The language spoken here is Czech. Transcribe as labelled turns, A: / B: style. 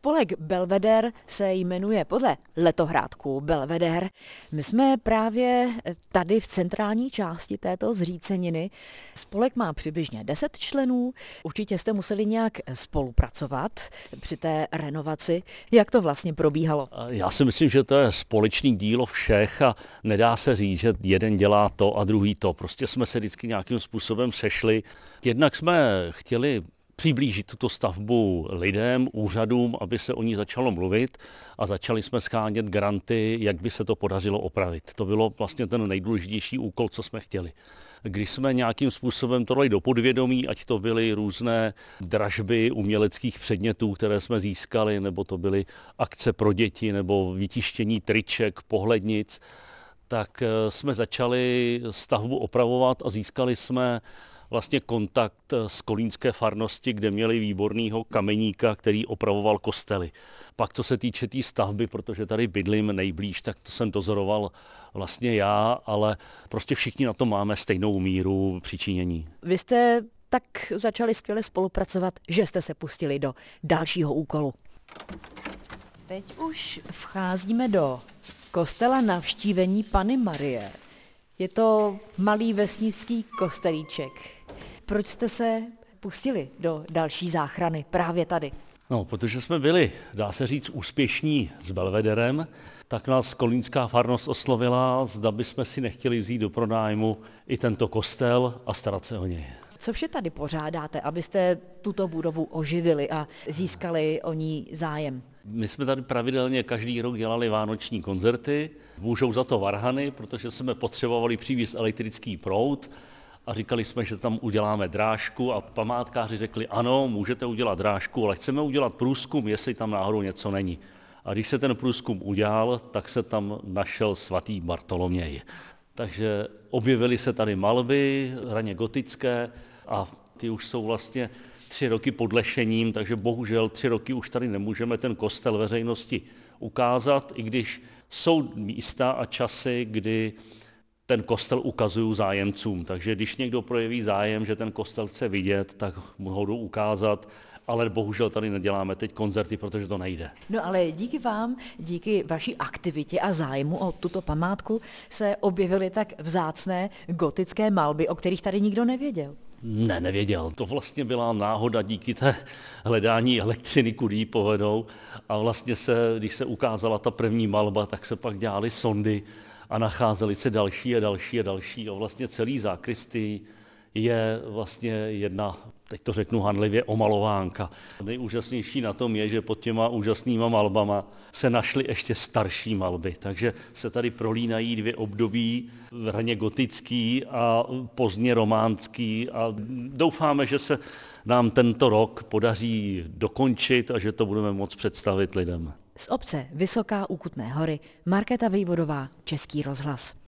A: Spolek Belveder se jmenuje podle letohrádku Belveder. My jsme právě tady v centrální části této zříceniny. Spolek má přibližně 10 členů. Určitě jste museli nějak spolupracovat při té renovaci. Jak to vlastně probíhalo?
B: Já si myslím, že to je společný dílo všech a nedá se říct, že jeden dělá to a druhý to. Prostě jsme se vždycky nějakým způsobem sešli. Jednak jsme chtěli přiblížit tuto stavbu lidem, úřadům, aby se o ní začalo mluvit a začali jsme schánět granty, jak by se to podařilo opravit. To bylo vlastně ten nejdůležitější úkol, co jsme chtěli. Když jsme nějakým způsobem to dali do podvědomí, ať to byly různé dražby uměleckých předmětů, které jsme získali, nebo to byly akce pro děti, nebo vytištění triček, pohlednic, tak eh, jsme začali stavbu opravovat a získali jsme vlastně kontakt z kolínské farnosti, kde měli výborného kameníka, který opravoval kostely. Pak co se týče té tý stavby, protože tady bydlím nejblíž, tak to jsem dozoroval vlastně já, ale prostě všichni na to máme stejnou míru přičinění.
A: Vy jste tak začali skvěle spolupracovat, že jste se pustili do dalšího úkolu. Teď už vcházíme do kostela navštívení Pany Marie. Je to malý vesnický kostelíček. Proč jste se pustili do další záchrany právě tady?
B: No, protože jsme byli, dá se říct, úspěšní s Belvederem, tak nás kolínská farnost oslovila, zda bychom si nechtěli vzít do pronájmu i tento kostel a starat se o něj.
A: Co vše tady pořádáte, abyste tuto budovu oživili a získali o ní zájem?
B: My jsme tady pravidelně každý rok dělali vánoční koncerty. Můžou za to varhany, protože jsme potřebovali přivést elektrický proud a říkali jsme, že tam uděláme drážku a památkáři řekli, ano, můžete udělat drážku, ale chceme udělat průzkum, jestli tam náhodou něco není. A když se ten průzkum udělal, tak se tam našel svatý Bartoloměj. Takže objevily se tady malby, raně gotické a ty už jsou vlastně tři roky pod lešením, takže bohužel tři roky už tady nemůžeme ten kostel veřejnosti ukázat, i když jsou místa a časy, kdy ten kostel ukazují zájemcům. Takže když někdo projeví zájem, že ten kostel chce vidět, tak mu ho ukázat, ale bohužel tady neděláme teď koncerty, protože to nejde.
A: No ale díky vám, díky vaší aktivitě a zájmu o tuto památku se objevily tak vzácné gotické malby, o kterých tady nikdo nevěděl.
B: Ne, nevěděl. To vlastně byla náhoda díky té hledání elektřiny, kudy ji povedou. A vlastně se, když se ukázala ta první malba, tak se pak dělaly sondy a nacházely se další a další a další. A vlastně celý zákristy je vlastně jedna, teď to řeknu hanlivě, omalovánka. Nejúžasnější na tom je, že pod těma úžasnýma malbama se našly ještě starší malby, takže se tady prolínají dvě období, raně gotický a pozdně románský a doufáme, že se nám tento rok podaří dokončit a že to budeme moct představit lidem.
A: Z obce Vysoká u Kutné hory Markéta Vejvodová, Český rozhlas.